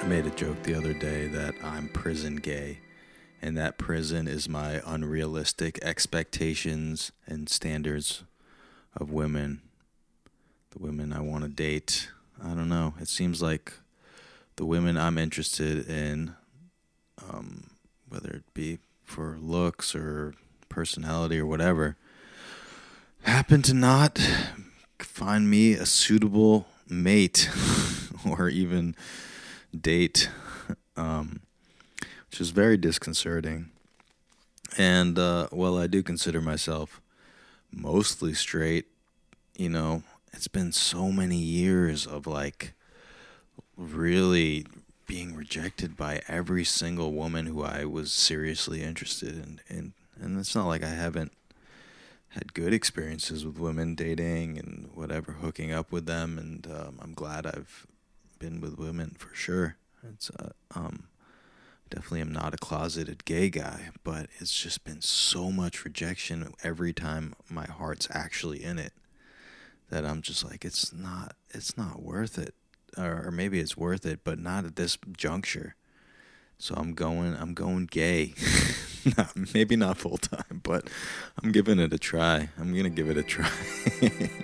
I made a joke the other day that I'm prison gay, and that prison is my unrealistic expectations and standards of women, the women I want to date. I don't know. It seems like the women I'm interested in, um, whether it be for looks or personality or whatever, happen to not find me a suitable mate or even date, um, which is very disconcerting. And uh, while I do consider myself mostly straight, you know, it's been so many years of like really being rejected by every single woman who I was seriously interested in. And, and it's not like I haven't had good experiences with women dating and whatever, hooking up with them. And um, I'm glad I've been with women for sure. It's uh, um, definitely am not a closeted gay guy, but it's just been so much rejection every time my heart's actually in it that I'm just like it's not it's not worth it, or, or maybe it's worth it, but not at this juncture. So I'm going I'm going gay. maybe not full time, but I'm giving it a try. I'm gonna give it a try.